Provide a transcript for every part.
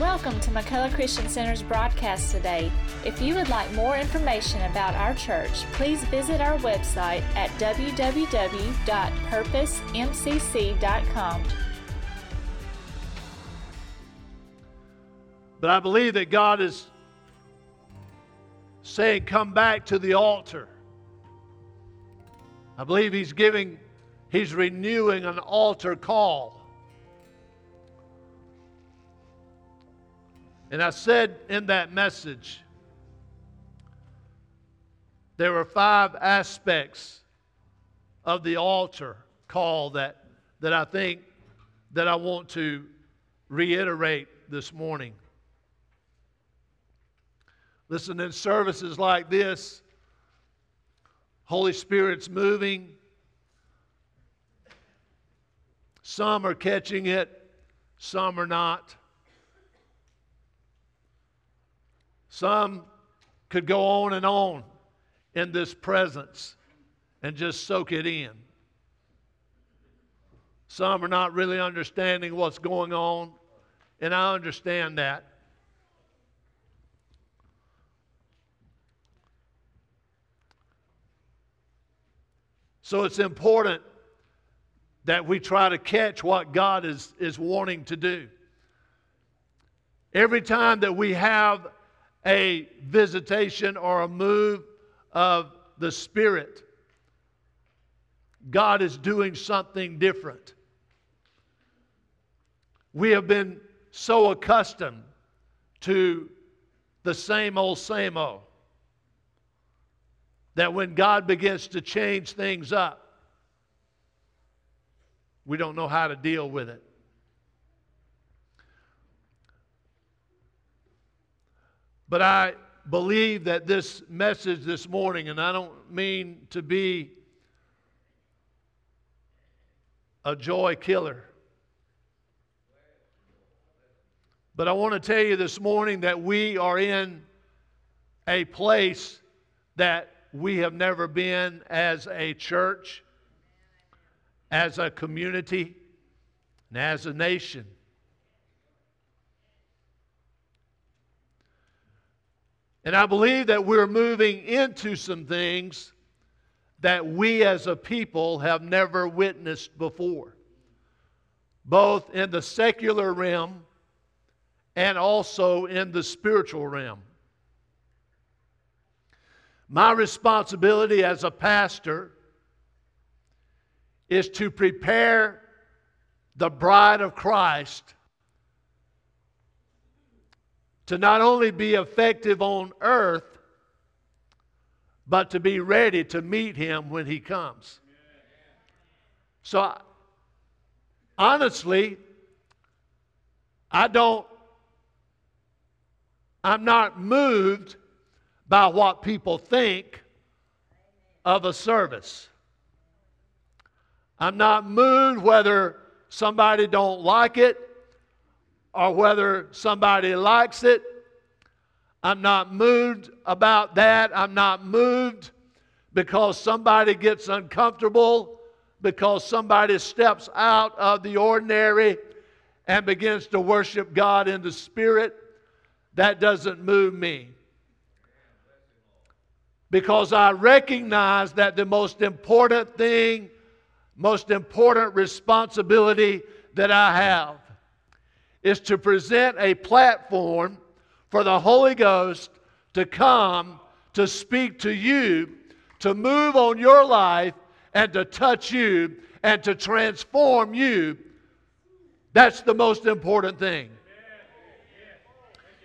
Welcome to McCullough Christian Center's broadcast today. If you would like more information about our church, please visit our website at www.purposemcc.com. But I believe that God is saying, Come back to the altar. I believe He's giving, He's renewing an altar call. And I said in that message, there were five aspects of the altar call that, that I think that I want to reiterate this morning. Listen, in services like this, Holy Spirit's moving. Some are catching it, some are not. Some could go on and on in this presence and just soak it in. Some are not really understanding what's going on, and I understand that. So it's important that we try to catch what God is, is wanting to do. Every time that we have a visitation or a move of the Spirit. God is doing something different. We have been so accustomed to the same old, same old that when God begins to change things up, we don't know how to deal with it. But I believe that this message this morning, and I don't mean to be a joy killer, but I want to tell you this morning that we are in a place that we have never been as a church, as a community, and as a nation. And I believe that we're moving into some things that we as a people have never witnessed before, both in the secular realm and also in the spiritual realm. My responsibility as a pastor is to prepare the bride of Christ to not only be effective on earth, but to be ready to meet him when he comes. So, honestly, I don't, I'm not moved by what people think of a service. I'm not moved whether somebody don't like it or whether somebody likes it. I'm not moved about that. I'm not moved because somebody gets uncomfortable, because somebody steps out of the ordinary and begins to worship God in the Spirit. That doesn't move me. Because I recognize that the most important thing, most important responsibility that I have is to present a platform for the Holy Ghost to come to speak to you, to move on your life, and to touch you and to transform you. That's the most important thing.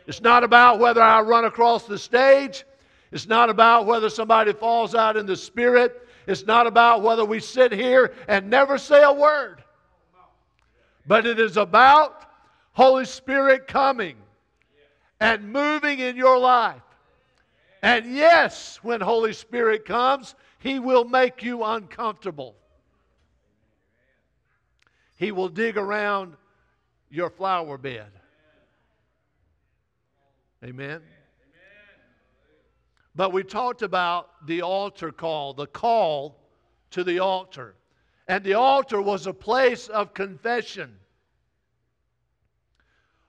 It's not about whether I run across the stage. It's not about whether somebody falls out in the spirit. It's not about whether we sit here and never say a word. But it is about Holy Spirit coming and moving in your life. And yes, when Holy Spirit comes, He will make you uncomfortable. He will dig around your flower bed. Amen. But we talked about the altar call, the call to the altar. And the altar was a place of confession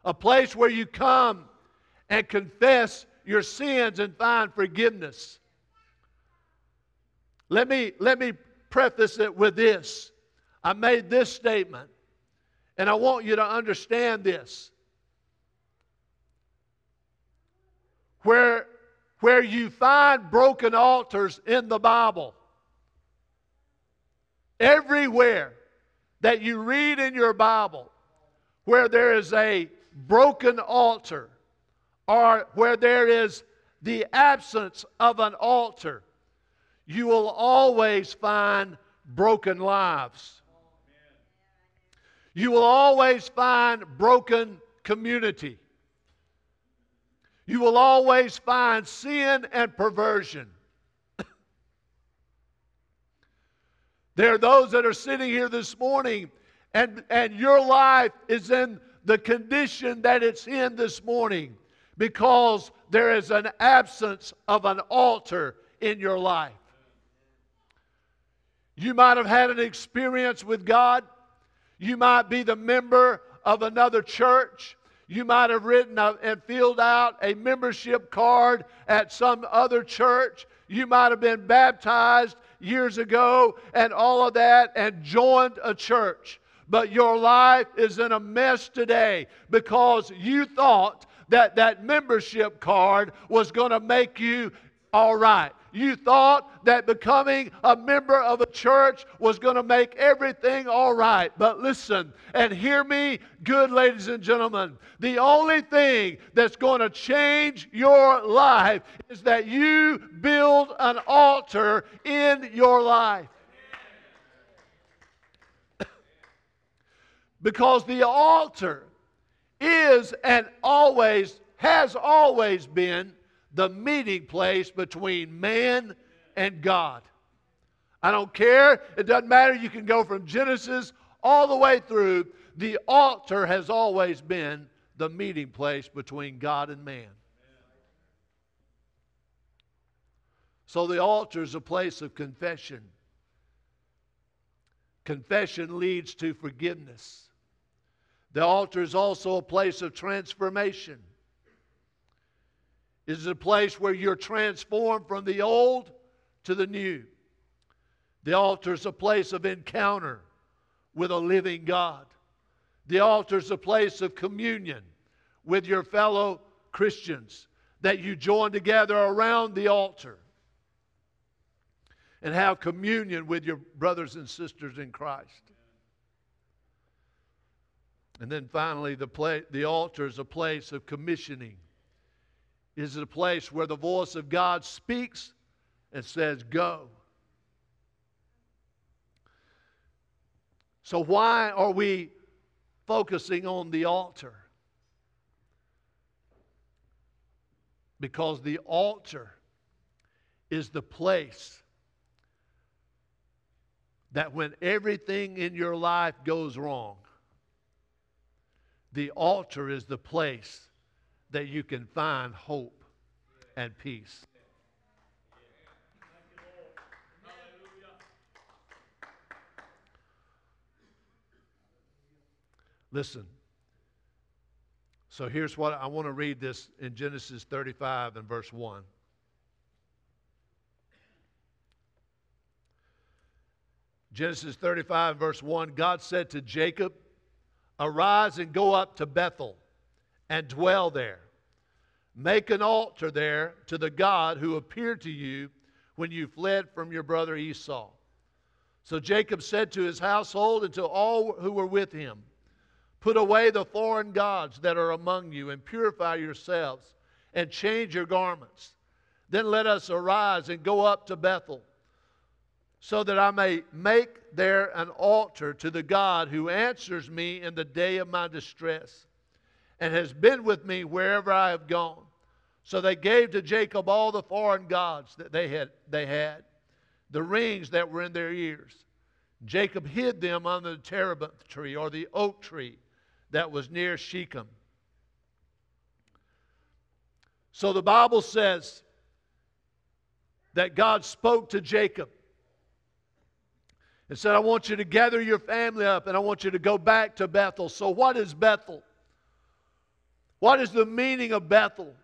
a place where you come and confess your sins and find forgiveness. Let me, let me preface it with this. I made this statement, and I want you to understand this. Where, where you find broken altars in the Bible, everywhere that you read in your Bible, where there is a broken altar, or where there is the absence of an altar, you will always find broken lives. You will always find broken community. You will always find sin and perversion. there are those that are sitting here this morning, and, and your life is in the condition that it's in this morning because there is an absence of an altar in your life. You might have had an experience with God. You might be the member of another church. You might have written a, and filled out a membership card at some other church. You might have been baptized years ago and all of that and joined a church. But your life is in a mess today because you thought that that membership card was going to make you all right. You thought that becoming a member of a church was going to make everything all right. But listen and hear me, good ladies and gentlemen. The only thing that's going to change your life is that you build an altar in your life. Because the altar is and always has always been the meeting place between man and God. I don't care. It doesn't matter. You can go from Genesis all the way through. The altar has always been the meeting place between God and man. So the altar is a place of confession. Confession leads to forgiveness. The altar is also a place of transformation. It is a place where you're transformed from the old to the new. The altar is a place of encounter with a living God. The altar is a place of communion with your fellow Christians that you join together around the altar and have communion with your brothers and sisters in Christ. And then finally, the, play, the altar is a place of commissioning. It is a place where the voice of God speaks and says, Go. So, why are we focusing on the altar? Because the altar is the place that when everything in your life goes wrong, the altar is the place that you can find hope and peace. Listen. So here's what I want to read this in Genesis 35 and verse 1. Genesis 35 verse 1 God said to Jacob, Arise and go up to Bethel and dwell there. Make an altar there to the God who appeared to you when you fled from your brother Esau. So Jacob said to his household and to all who were with him, Put away the foreign gods that are among you and purify yourselves and change your garments. Then let us arise and go up to Bethel so that I may make there an altar to the God who answers me in the day of my distress and has been with me wherever I have gone. So they gave to Jacob all the foreign gods that they had, they had, the rings that were in their ears. Jacob hid them under the terebinth tree or the oak tree that was near Shechem. So the Bible says that God spoke to Jacob and said, I want you to gather your family up and I want you to go back to Bethel. So, what is Bethel? What is the meaning of Bethel?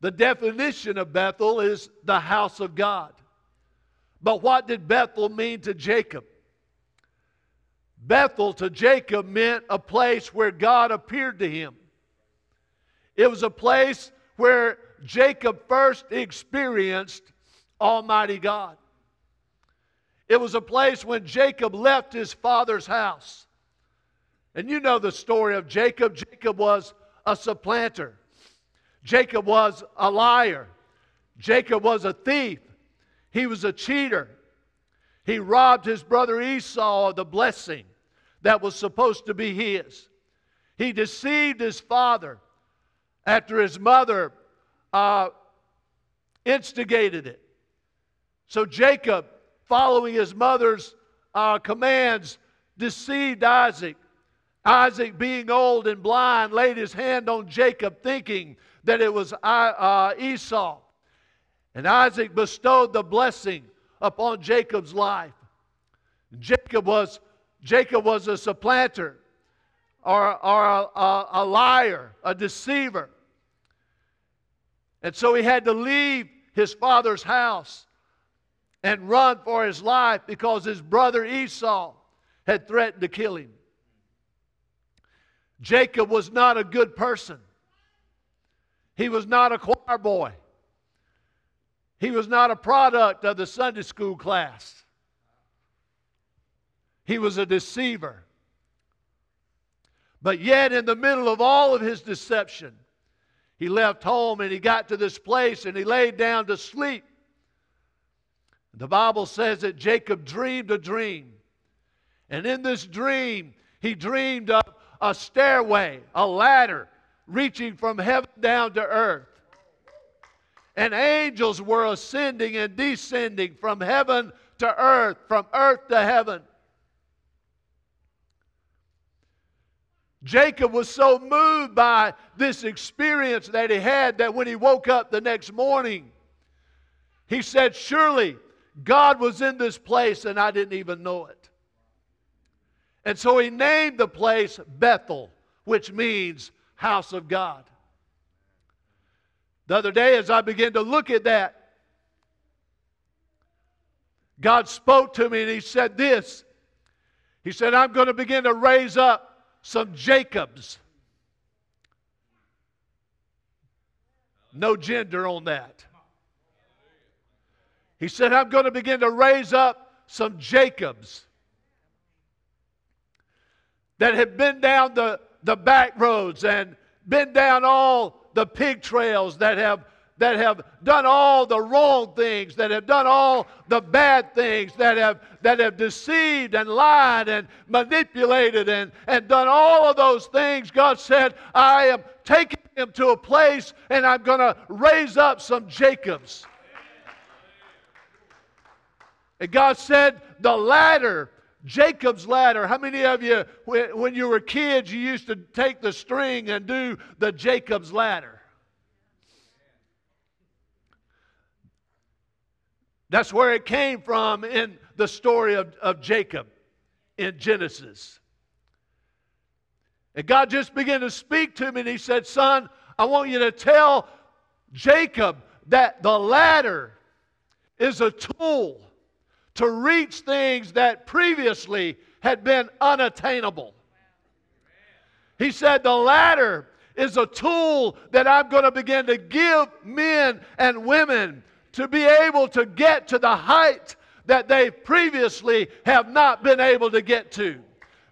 The definition of Bethel is the house of God. But what did Bethel mean to Jacob? Bethel to Jacob meant a place where God appeared to him. It was a place where Jacob first experienced Almighty God. It was a place when Jacob left his father's house. And you know the story of Jacob. Jacob was a supplanter, Jacob was a liar, Jacob was a thief, he was a cheater. He robbed his brother Esau of the blessing that was supposed to be his. He deceived his father after his mother uh, instigated it. So Jacob, following his mother's uh, commands, deceived Isaac. Isaac, being old and blind, laid his hand on Jacob, thinking that it was uh, Esau. And Isaac bestowed the blessing upon Jacob's life. Jacob was, Jacob was a supplanter or, or a, a, a liar, a deceiver. And so he had to leave his father's house and run for his life because his brother Esau had threatened to kill him. Jacob was not a good person. He was not a choir boy. He was not a product of the Sunday school class. He was a deceiver. But yet, in the middle of all of his deception, he left home and he got to this place and he laid down to sleep. The Bible says that Jacob dreamed a dream. And in this dream, he dreamed of a stairway, a ladder reaching from heaven down to earth. And angels were ascending and descending from heaven to earth, from earth to heaven. Jacob was so moved by this experience that he had that when he woke up the next morning, he said, Surely God was in this place and I didn't even know it. And so he named the place Bethel, which means house of God. The other day, as I began to look at that, God spoke to me and he said this. He said, I'm going to begin to raise up some Jacobs. No gender on that. He said, I'm going to begin to raise up some Jacobs that have been down the, the back roads and been down all the pig trails that have that have done all the wrong things, that have done all the bad things, that have, that have deceived and lied and manipulated and, and done all of those things, God said, I am taking them to a place and I'm going to raise up some Jacobs. And God said, the ladder, Jacob's ladder. How many of you, when you were kids, you used to take the string and do the Jacob's ladder? That's where it came from in the story of, of Jacob in Genesis. And God just began to speak to me, and He said, Son, I want you to tell Jacob that the ladder is a tool to reach things that previously had been unattainable. He said, The ladder is a tool that I'm going to begin to give men and women to be able to get to the height that they previously have not been able to get to.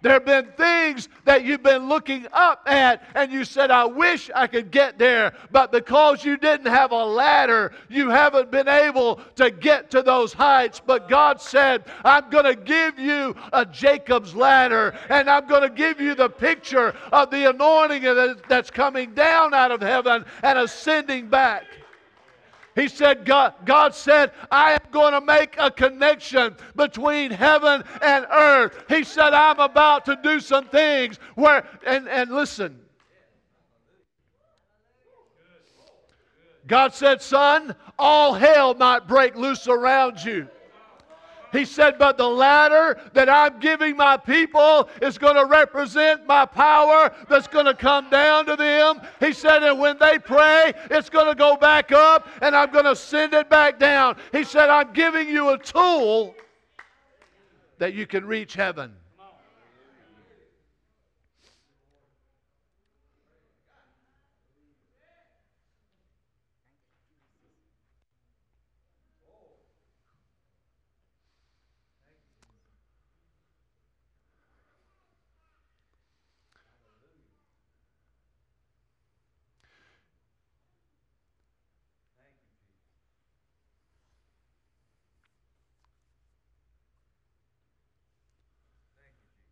There have been things that you've been looking up at, and you said, I wish I could get there. But because you didn't have a ladder, you haven't been able to get to those heights. But God said, I'm going to give you a Jacob's ladder, and I'm going to give you the picture of the anointing that's coming down out of heaven and ascending back. He said, God, God said, I am going to make a connection between heaven and earth. He said, I'm about to do some things where, and, and listen. God said, Son, all hell might break loose around you. He said, But the ladder that I'm giving my people is going to represent my power that's going to come down to them. He said, And when they pray, it's going to go back up and I'm going to send it back down. He said, I'm giving you a tool that you can reach heaven.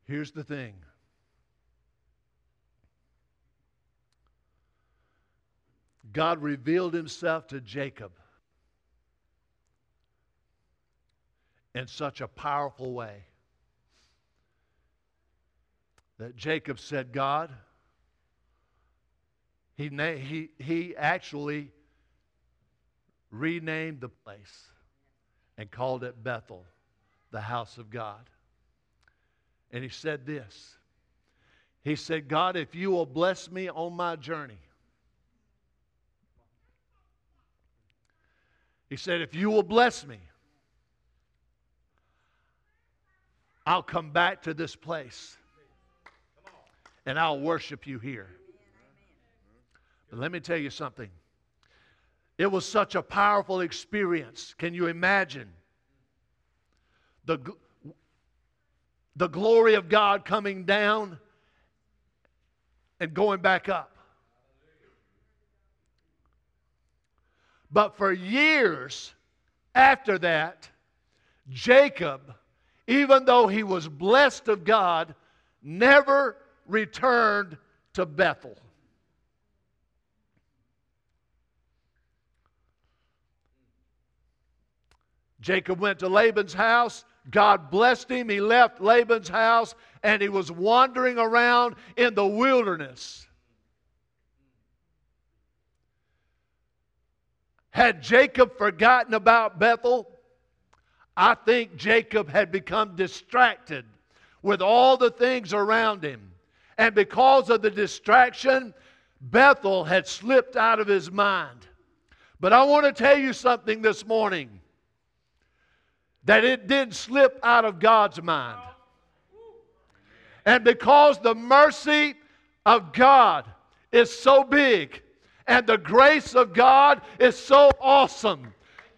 Here's the thing God revealed himself to Jacob in such a powerful way that Jacob said, God, he, na- he, he actually renamed the place and called it Bethel, the house of God. And he said this He said, God, if you will bless me on my journey, he said, if you will bless me, I'll come back to this place and I'll worship you here. But let me tell you something. It was such a powerful experience. Can you imagine? The, the glory of God coming down and going back up. But for years after that, Jacob, even though he was blessed of God, never returned to Bethel. Jacob went to Laban's house God blessed him. He left Laban's house and he was wandering around in the wilderness. Had Jacob forgotten about Bethel? I think Jacob had become distracted with all the things around him. And because of the distraction, Bethel had slipped out of his mind. But I want to tell you something this morning that it didn't slip out of God's mind. And because the mercy of God is so big and the grace of God is so awesome,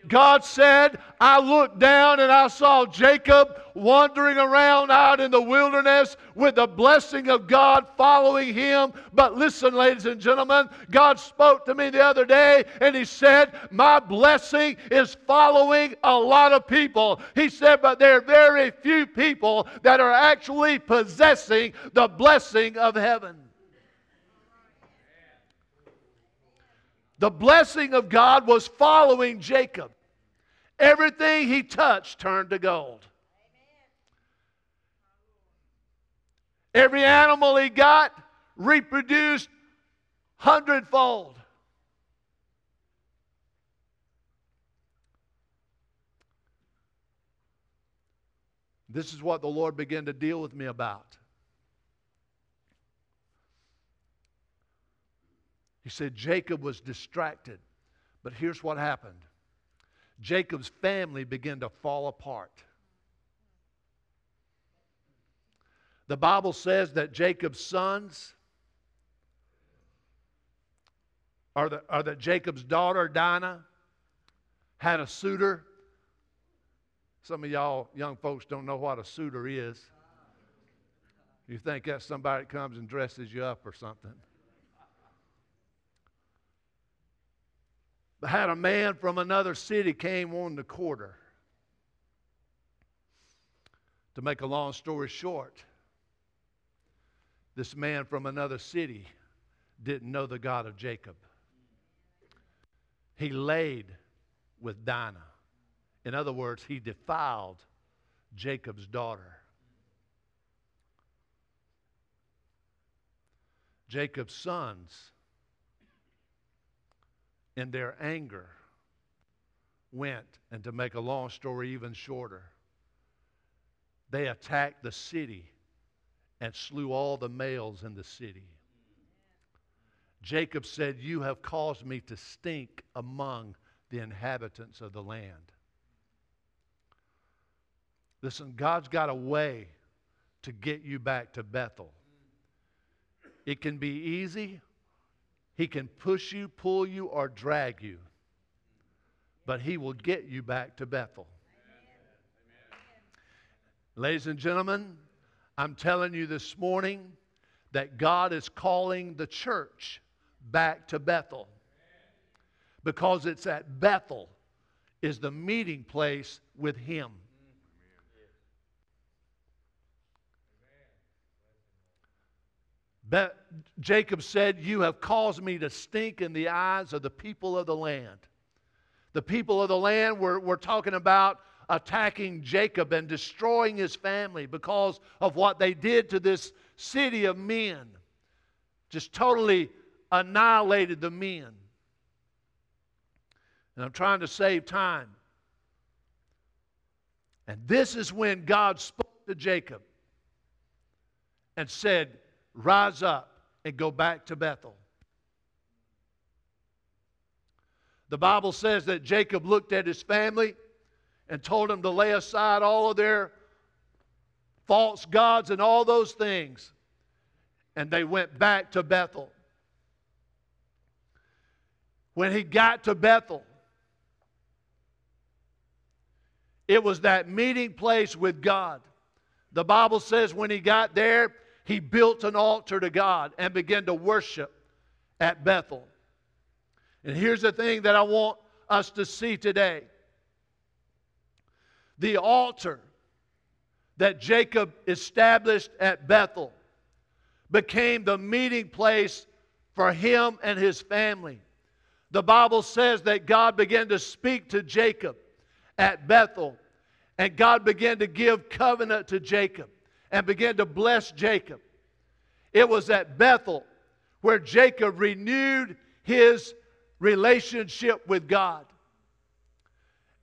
God said, I looked down and I saw Jacob wandering around out in the wilderness with the blessing of God following him. But listen, ladies and gentlemen, God spoke to me the other day and He said, My blessing is following a lot of people. He said, But there are very few people that are actually possessing the blessing of heaven. The blessing of God was following Jacob. Everything he touched turned to gold. Every animal he got reproduced hundredfold. This is what the Lord began to deal with me about. He said Jacob was distracted, but here's what happened Jacob's family began to fall apart. The Bible says that Jacob's sons, or, the, or that Jacob's daughter, Dinah, had a suitor. Some of y'all young folks don't know what a suitor is. You think that's somebody that comes and dresses you up or something. Had a man from another city came on the quarter. To make a long story short, this man from another city didn't know the God of Jacob. He laid with Dinah. In other words, he defiled Jacob's daughter. Jacob's sons, in their anger, went, and to make a long story even shorter, they attacked the city and slew all the males in the city. Jacob said, You have caused me to stink among the inhabitants of the land. Listen, God's got a way to get you back to Bethel. It can be easy, He can push you, pull you, or drag you, but He will get you back to Bethel. Ladies and gentlemen, I'm telling you this morning that God is calling the church back to Bethel because it's at Bethel is the meeting place with him. Be- Jacob said, You have caused me to stink in the eyes of the people of the land. The people of the land were, were talking about attacking Jacob and destroying his family because of what they did to this city of men. Just totally annihilated the men. And I'm trying to save time. And this is when God spoke to Jacob and said, Rise up and go back to Bethel. The Bible says that Jacob looked at his family and told them to lay aside all of their false gods and all those things. And they went back to Bethel. When he got to Bethel, it was that meeting place with God. The Bible says when he got there, he built an altar to God and began to worship at Bethel. And here's the thing that I want us to see today the altar that Jacob established at Bethel became the meeting place for him and his family. The Bible says that God began to speak to Jacob at Bethel, and God began to give covenant to Jacob and began to bless Jacob. It was at Bethel where Jacob renewed his relationship with God.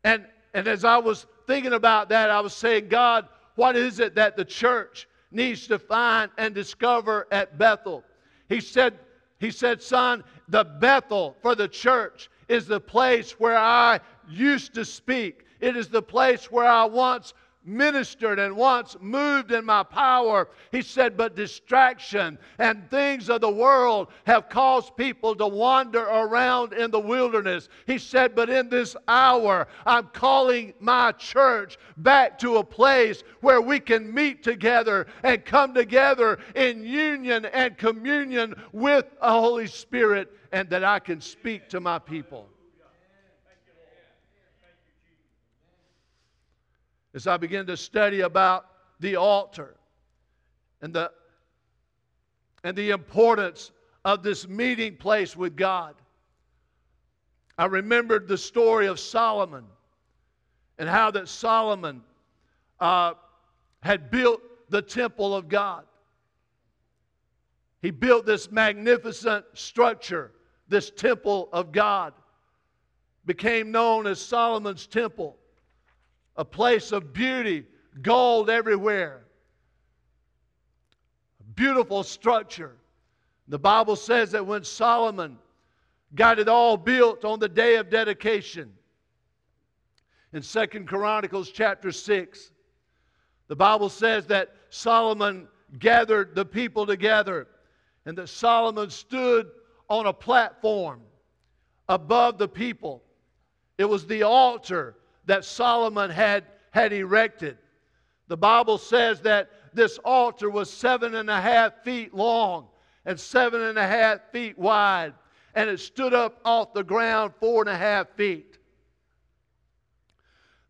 And, and as I was thinking about that, I was saying, God, what is it that the church needs to find and discover at Bethel? He said, he said, son, the Bethel for the church is the place where I used to speak. It is the place where I once ministered and once moved in my power. He said, but distraction and things of the world have caused people to wander around in the wilderness. He said, but in this hour, I'm calling my church back to a place where we can meet together and come together in union and communion with the Holy Spirit and that I can speak to my people. As I began to study about the altar and the, and the importance of this meeting place with God, I remembered the story of Solomon and how that Solomon uh, had built the temple of God. He built this magnificent structure, this temple of God, became known as Solomon's temple a place of beauty, gold everywhere. Beautiful structure. The Bible says that when Solomon got it all built on the day of dedication, in Second Chronicles chapter 6, the Bible says that Solomon gathered the people together and that Solomon stood on a platform above the people. It was the altar that Solomon had, had erected. The Bible says that this altar was seven and a half feet long and seven and a half feet wide, and it stood up off the ground four and a half feet.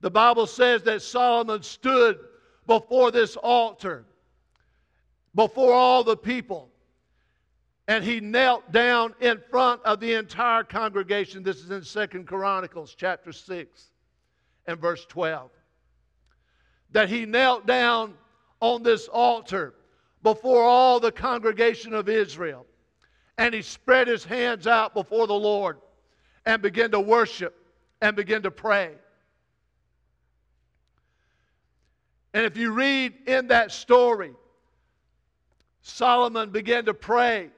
The Bible says that Solomon stood before this altar, before all the people, and he knelt down in front of the entire congregation. This is in Second Chronicles chapter 6 and verse 12. That he knelt down on this altar before all the congregation of Israel and he spread his hands out before the Lord and began to worship and began to pray. And if you read in that story, Solomon began to pray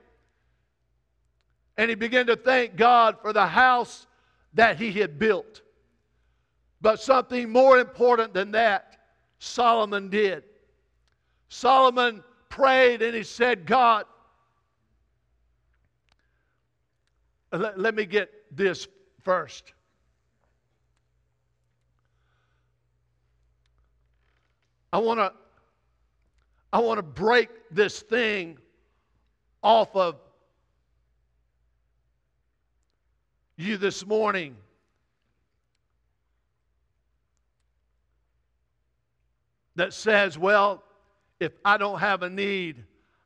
and he began to thank God for the house that he had built. But something more important than that, Solomon did. Solomon prayed and he said, God, let, let me get this first. I want to I want to break this thing off of you this morning. That says, well, if I don't have a need,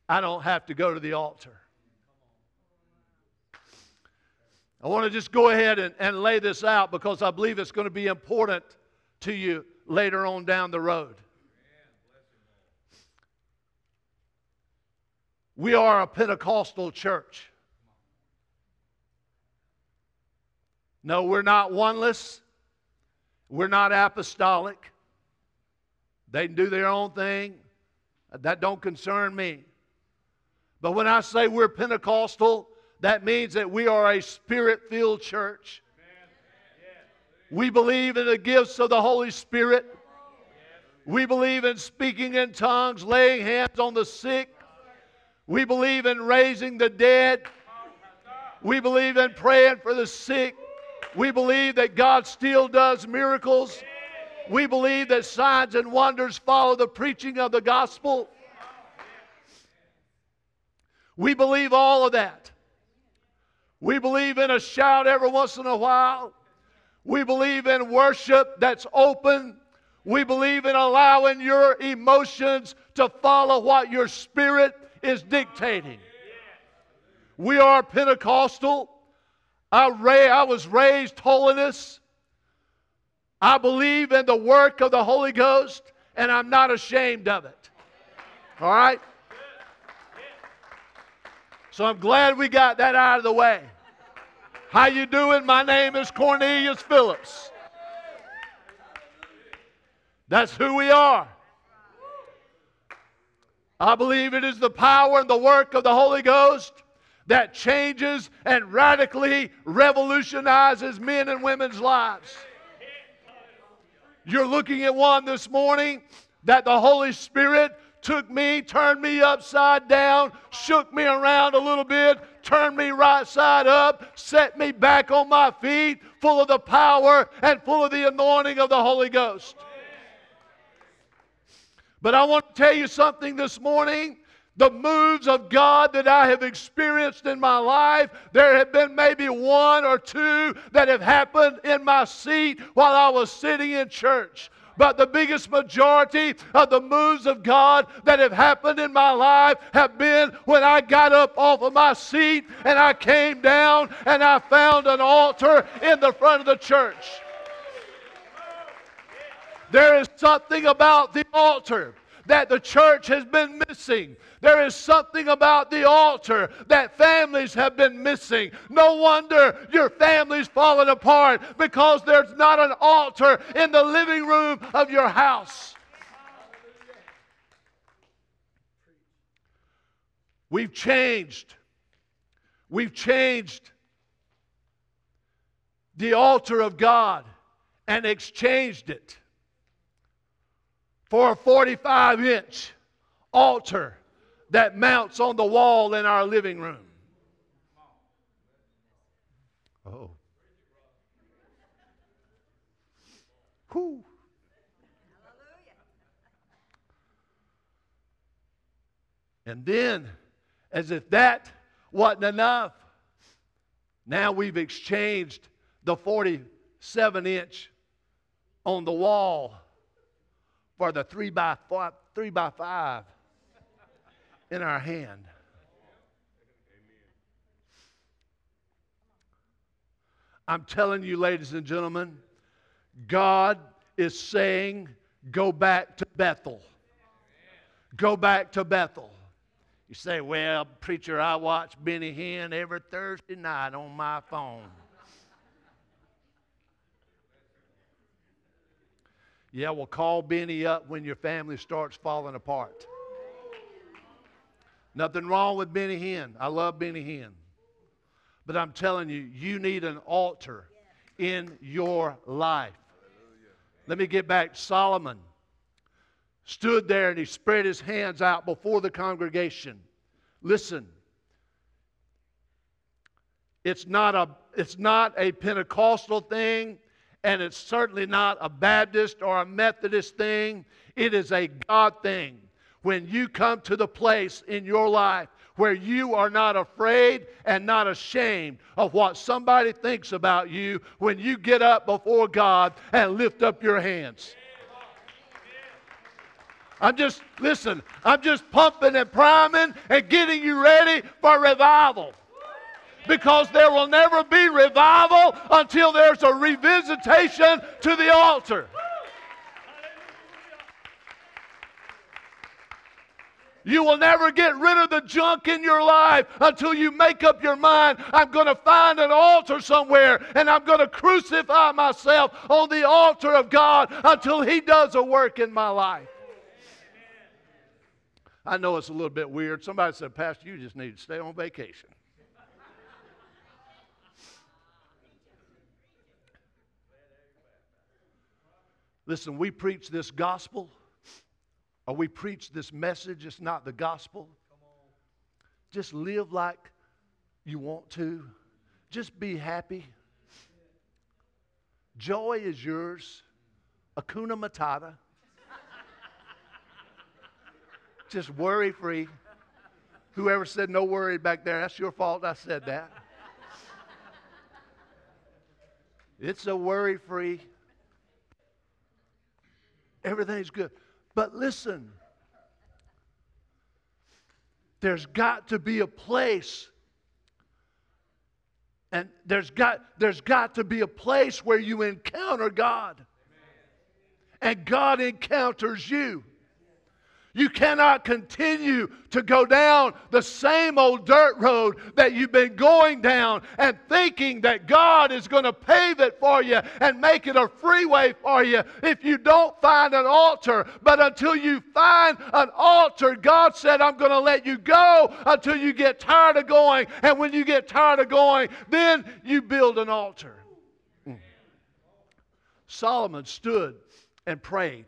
I don't have to go to the altar. I want to just go ahead and, and lay this out because I believe it's going to be important to you later on down the road. We are a Pentecostal church. No, we're not Oneness. We're not apostolic. They can do their own thing. That don't concern me. But when I say we're Pentecostal, that means that we are a spirit-filled church. We believe in the gifts of the Holy Spirit. We believe in speaking in tongues, laying hands on the sick, we believe in raising the dead. We believe in praying for the sick. We believe that God still does miracles. We believe that signs and wonders follow the preaching of the gospel. We believe all of that. We believe in a shout every once in a while. We believe in worship that's open. We believe in allowing your emotions to follow what your spirit is dictating. We are Pentecostal. I, ra- I was raised holiness. I believe in the work of the Holy Ghost, and I'm not ashamed of it. All right? So I'm glad we got that out of the way. How you doing? My name is Cornelius Phillips. That's who we are. I believe it is the power and the work of the Holy Ghost that changes and radically revolutionizes men and women's lives. You're looking at one this morning that the Holy Spirit took me, turned me upside down, shook me around a little bit, turned me right side up, set me back on my feet, full of the power and full of the anointing of the Holy Ghost. But I want to tell you something this morning. The moves of God that I have experienced in my life, there have been maybe one or two that have happened in my seat while I was sitting in church. But the biggest majority of the moves of God that have happened in my life have been when I got up off of my seat and I came down and I found an altar in the front of the church. There is something about the altar that the church has been missing. There is something about the altar that families have been missing. No wonder your family's falling apart because there's not an altar in the living room of your house. We've changed. We've changed the altar of God and exchanged it for a 45 inch altar that mounts on the wall in our living room. Oh. Whew. And then, as if that wasn't enough, now we've exchanged the 47 inch on the wall for the three by five, three by five in our hand. I'm telling you, ladies and gentlemen, God is saying, go back to Bethel. Go back to Bethel. You say, well, preacher, I watch Benny Hinn every Thursday night on my phone. Yeah, well, call Benny up when your family starts falling apart. Nothing wrong with Benny Hinn. I love Benny Hinn. But I'm telling you, you need an altar in your life. Let me get back. Solomon stood there and he spread his hands out before the congregation. Listen, it's not a, it's not a Pentecostal thing, and it's certainly not a Baptist or a Methodist thing. It is a God thing. When you come to the place in your life where you are not afraid and not ashamed of what somebody thinks about you, when you get up before God and lift up your hands. I'm just, listen, I'm just pumping and priming and getting you ready for revival because there will never be revival until there's a revisitation to the altar. You will never get rid of the junk in your life until you make up your mind. I'm going to find an altar somewhere and I'm going to crucify myself on the altar of God until He does a work in my life. I know it's a little bit weird. Somebody said, Pastor, you just need to stay on vacation. Listen, we preach this gospel, or we preach this message, it's not the gospel. Just live like you want to, just be happy. Joy is yours, Hakuna Matata. just worry free. Whoever said no worry back there, that's your fault I said that. It's a worry free everything's good. But listen, there's got to be a place and there's got, there's got to be a place where you encounter God. And God encounters you. You cannot continue to go down the same old dirt road that you've been going down and thinking that God is going to pave it for you and make it a freeway for you if you don't find an altar. But until you find an altar, God said, I'm going to let you go until you get tired of going. And when you get tired of going, then you build an altar. Mm. Solomon stood and prayed.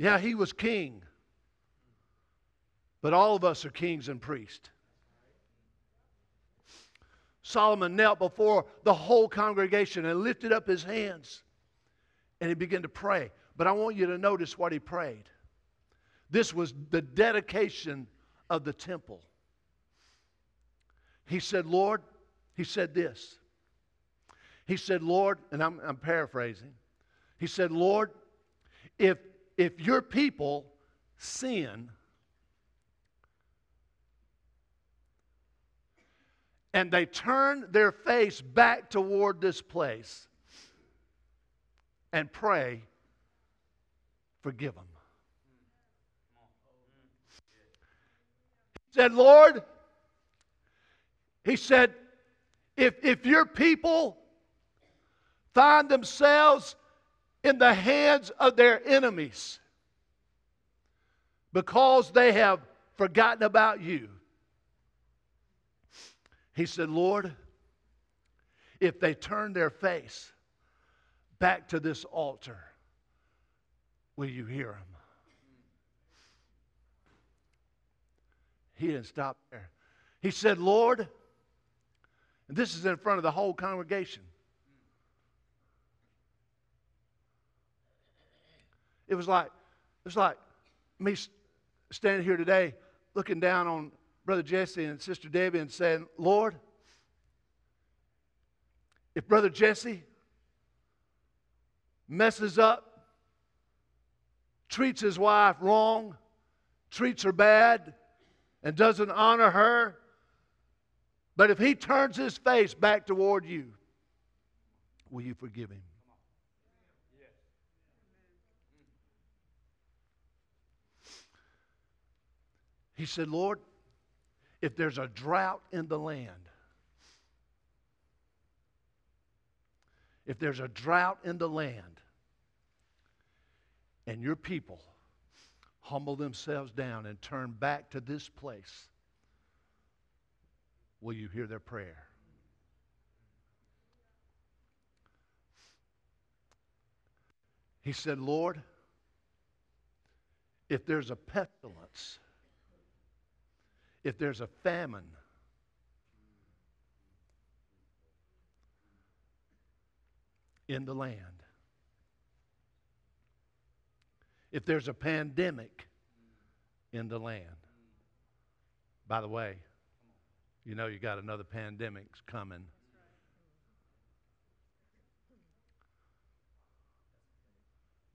Yeah, he was king. But all of us are kings and priests. Solomon knelt before the whole congregation and lifted up his hands and he began to pray. But I want you to notice what he prayed. This was the dedication of the temple. He said, Lord, he said this. He said, Lord, and I'm, I'm paraphrasing. He said, Lord, if if your people sin and they turn their face back toward this place and pray, forgive them. He said, Lord, he said, if, if your people find themselves in the hands of their enemies because they have forgotten about you. He said, Lord, if they turn their face back to this altar, will you hear them? He didn't stop there. He said, Lord, and this is in front of the whole congregation. It was like, it was like me standing here today looking down on Brother Jesse and Sister Debbie and saying, Lord, if Brother Jesse messes up, treats his wife wrong, treats her bad, and doesn't honor her, but if he turns his face back toward you, will you forgive him? He said, Lord, if there's a drought in the land, if there's a drought in the land, and your people humble themselves down and turn back to this place, will you hear their prayer? He said, Lord, if there's a pestilence, if there's a famine, in the land, if there's a pandemic in the land, by the way, you know you got another pandemic coming.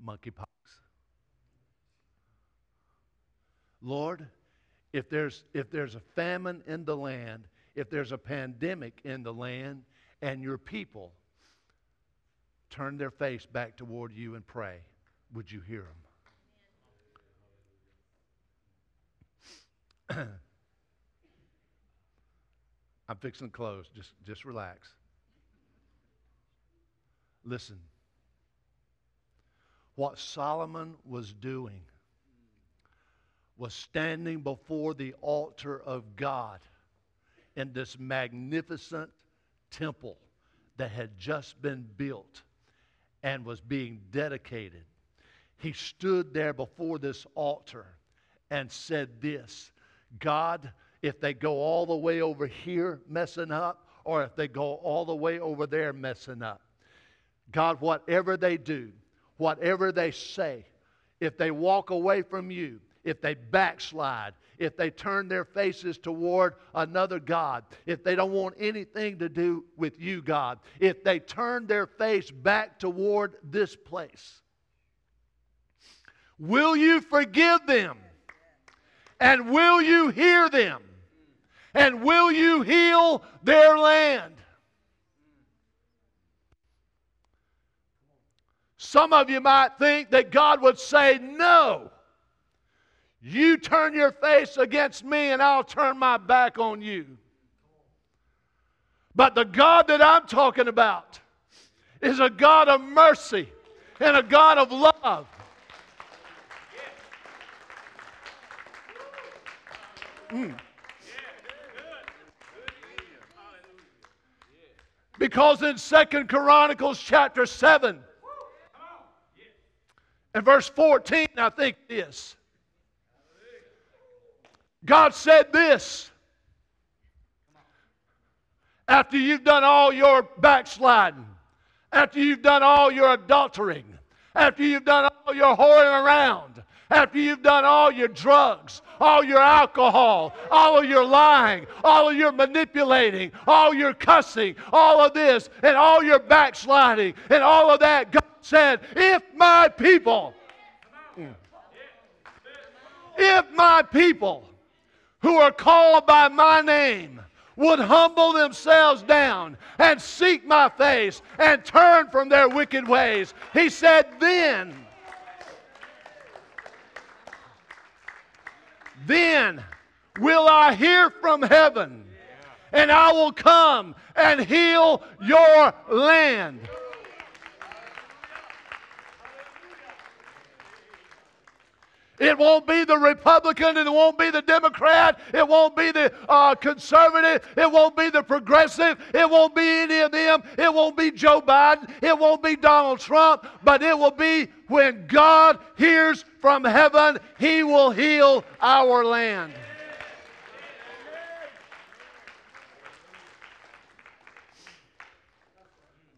Monkeypox. Lord, if there's, if there's a famine in the land, if there's a pandemic in the land, and your people turn their face back toward you and pray, would you hear them? I'm fixing to close. Just, just relax. Listen. What Solomon was doing was standing before the altar of God in this magnificent temple that had just been built and was being dedicated. He stood there before this altar and said, This God, if they go all the way over here messing up, or if they go all the way over there messing up, God, whatever they do, whatever they say, if they walk away from you, if they backslide, if they turn their faces toward another God, if they don't want anything to do with you, God, if they turn their face back toward this place, will you forgive them? And will you hear them? And will you heal their land? Some of you might think that God would say, No. You turn your face against me, and I'll turn my back on you. But the God that I'm talking about is a God of mercy and a God of love. Mm. Because in Second Chronicles chapter 7 and verse 14, I think it is. God said this. After you've done all your backsliding, after you've done all your adultering, after you've done all your whoring around, after you've done all your drugs, all your alcohol, all of your lying, all of your manipulating, all your cussing, all of this, and all your backsliding, and all of that, God said, If my people, if my people, who are called by my name would humble themselves down and seek my face and turn from their wicked ways. He said, then, then will I hear from heaven and I will come and heal your land. It won't be the Republican, it won't be the Democrat, it won't be the uh, conservative, it won't be the progressive, it won't be any of them, it won't be Joe Biden, it won't be Donald Trump, but it will be when God hears from heaven, He will heal our land.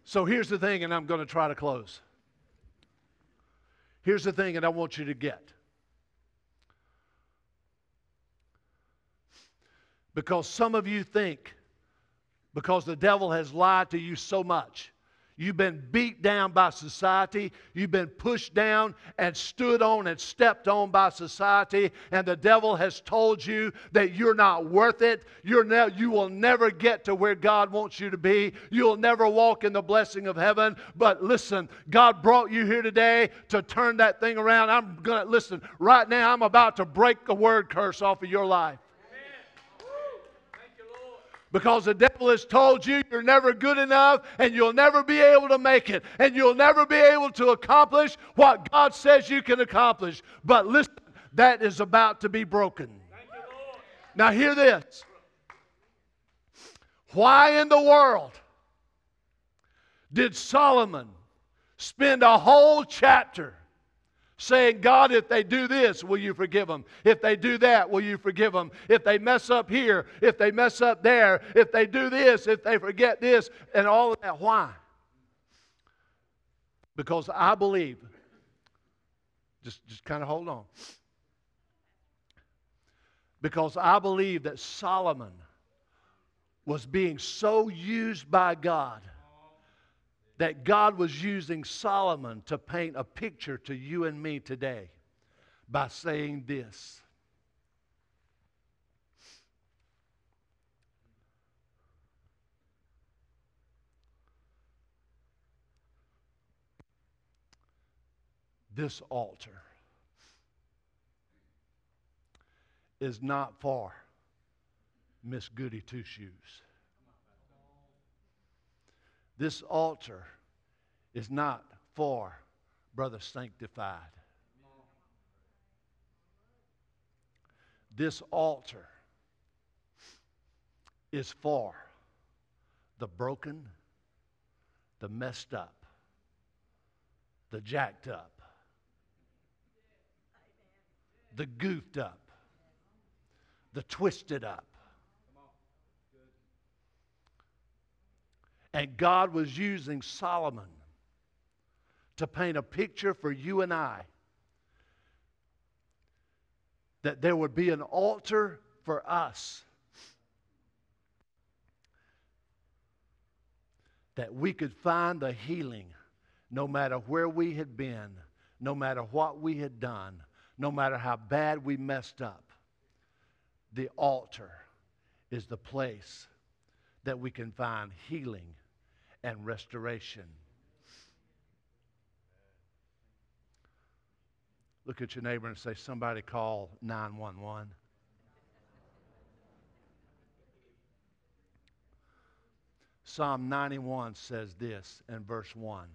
So here's the thing, and I'm going to try to close. Here's the thing, and I want you to get. Because some of you think, because the devil has lied to you so much, You've been beat down by society. You've been pushed down and stood on and stepped on by society. And the devil has told you that you're not worth it. You're ne- you will never get to where God wants you to be. You'll never walk in the blessing of heaven. But listen, God brought you here today to turn that thing around. I'm going to listen. Right now, I'm about to break the word curse off of your life. Because the devil has told you you're never good enough and you'll never be able to make it and you'll never be able to accomplish what God says you can accomplish. But listen, that is about to be broken. now, hear this. Why in the world did Solomon spend a whole chapter saying, God, if they do this, will you forgive them? If they do that, will you forgive them? If they mess up here, if they mess up there, if they do this, if they forget this, and all of that. Why? Because I believe, just, just kind of hold on. Because I believe that Solomon was being so used by God that God was using Solomon to paint a picture to you and me today by saying this. This altar is not for Miss Goody Two Shoes. This altar is not for Brother Sanctified. This altar is for the broken, the messed up, the jacked up, the goofed up, the twisted up. And God was using Solomon to paint a picture for you and I that there would be an altar for us that we could find the healing no matter where we had been, no matter what we had done, no matter how bad we messed up. The altar is the place that we can find healing and restoration. Look at your neighbor and say, Somebody call 911. Psalm 91 says this, and verse 1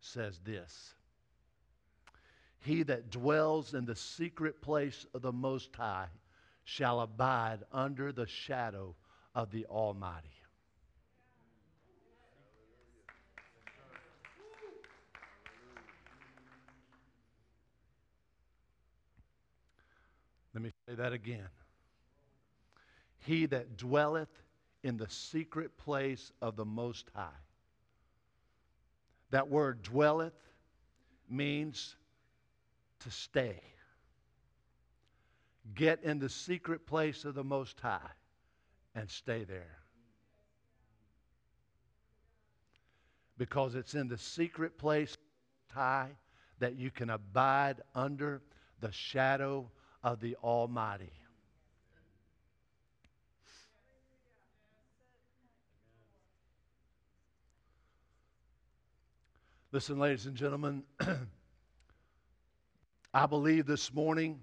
says this He that dwells in the secret place of the Most High shall abide under the shadow of the Almighty. Let me say that again. He that dwelleth in the secret place of the Most High. That word dwelleth means to stay. Get in the secret place of the Most High and stay there. Because it's in the secret place high that you can abide under the shadow of the Almighty. Listen, ladies and gentlemen, I believe this morning,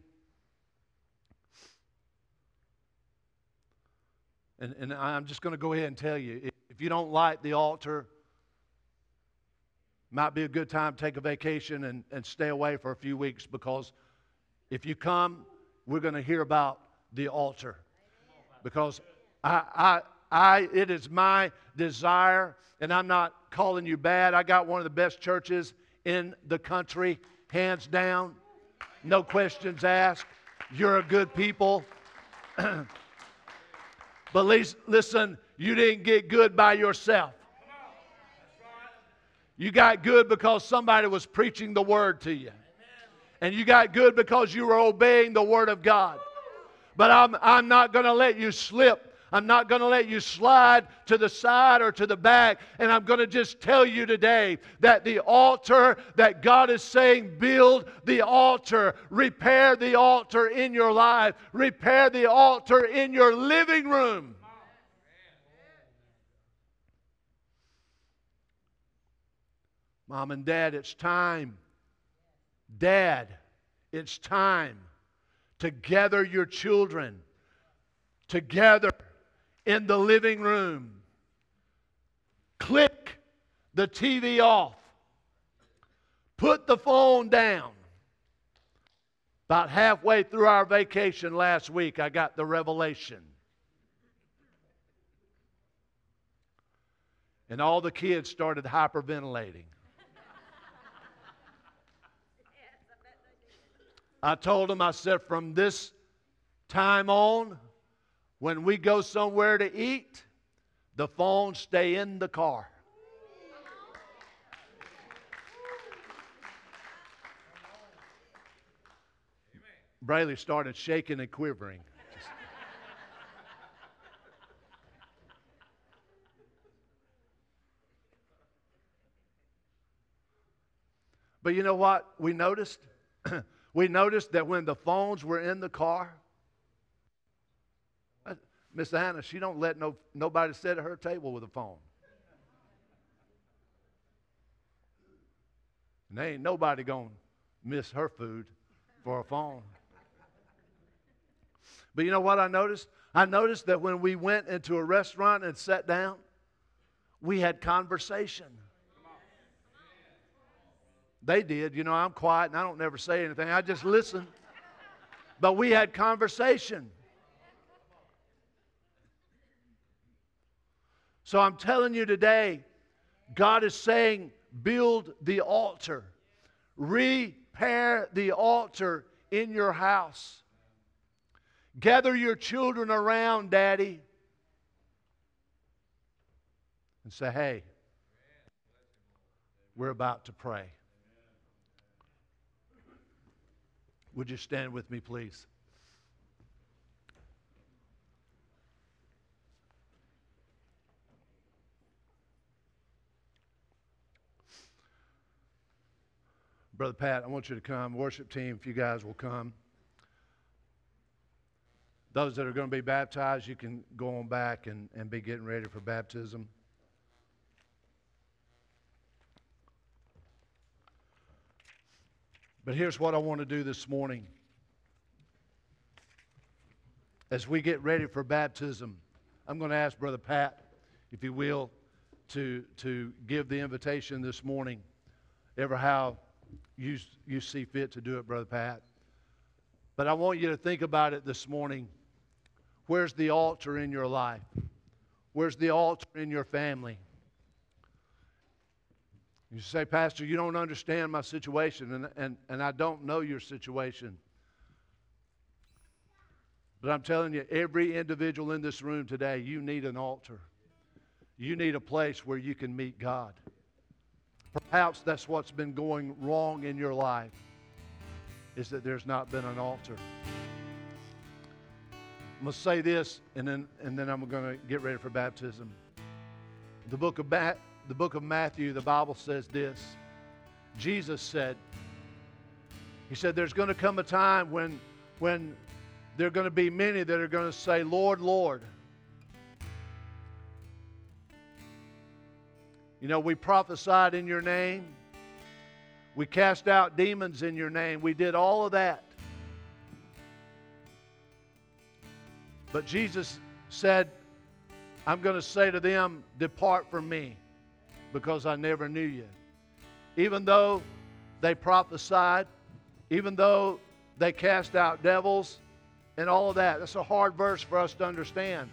and, and I'm just going to go ahead and tell you if, you don't like the altar, might be a good time to take a vacation and, and stay away for a few weeks because if you come, we're going to hear about the altar. Because I, I, I, it is my desire, and I'm not calling you bad. I got one of the best churches in the country, hands down, no questions asked. You're a good people. but listen, you didn't get good by yourself. You got good because somebody was preaching the word to you and you got good because you were obeying the Word of God. But I'm, I'm not going to let you slip. I'm not going to let you slide to the side or to the back. And I'm going to just tell you today that the altar that God is saying, build the altar, repair the altar in your life, repair the altar in your living room. Mom and dad, it's time Dad, it's time to gather your children together in the living room. Click the TV off. Put the phone down. About halfway through our vacation last week, I got the revelation. And all the kids started hyperventilating. I told him, I said, from this time on, when we go somewhere to eat, the phone stay in the car. Brayley started shaking and quivering. but you know what we noticed? we noticed that when the phones were in the car, uh, Miss Anna, she don't let no, nobody sit at her table with a phone. And ain't nobody going to miss her food for a phone. But you know what I noticed? I noticed that when we went into a restaurant and sat down, we had conversation. They did. You know, I'm quiet and I don't never say anything. I just listen. But we had conversation. So I'm telling you today, God is saying, build the altar, repair the altar in your house. Gather your children around, Daddy, and say, hey, we're about to pray. Would you stand with me, please? Brother Pat, I want you to come. Worship team, if you guys will come. Those that are going to be baptized, you can go on back and, and be getting ready for baptism. But here's what I want to do this morning. As we get ready for baptism, I'm going to ask Brother Pat, if you will, to, to give the invitation this morning, ever how you, you see fit to do it, Brother Pat. But I want you to think about it this morning. Where's the altar in your life? Where's the altar in your family? You say, Pastor, you don't understand my situation, and, and, and I don't know your situation. But I'm telling you, every individual in this room today, you need an altar. You need a place where you can meet God. Perhaps that's what's been going wrong in your life, is that there's not been an altar. I'm going to say this, and then, and then I'm going to get ready for baptism. The book of Matt, the book of Matthew, the Bible says this. Jesus said, He said, there's going to come a time when, when there are going to be many that are going to say, Lord, Lord. You know, we prophesied in your name. We cast out demons in your name. We did all of that. But Jesus said, I'm going to say to them, Depart from me, because I never knew you. Even though they prophesied, even though they cast out devils, and all of that. That's a hard verse for us to understand.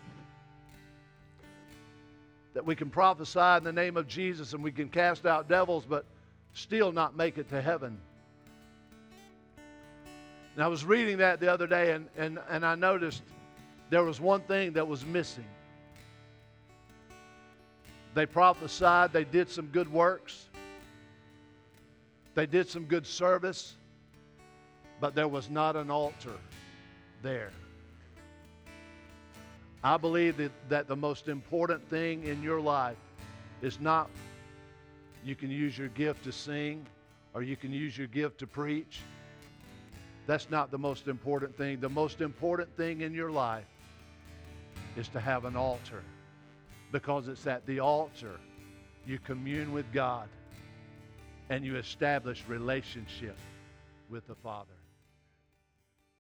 That we can prophesy in the name of Jesus and we can cast out devils, but still not make it to heaven. And I was reading that the other day, and, and, and I noticed there was one thing that was missing. They prophesied, they did some good works, they did some good service, but there was not an altar there. I believe that, that the most important thing in your life is not you can use your gift to sing or you can use your gift to preach. That's not the most important thing. The most important thing in your life is to have an altar because it's at the altar you commune with God and you establish relationship with the Father.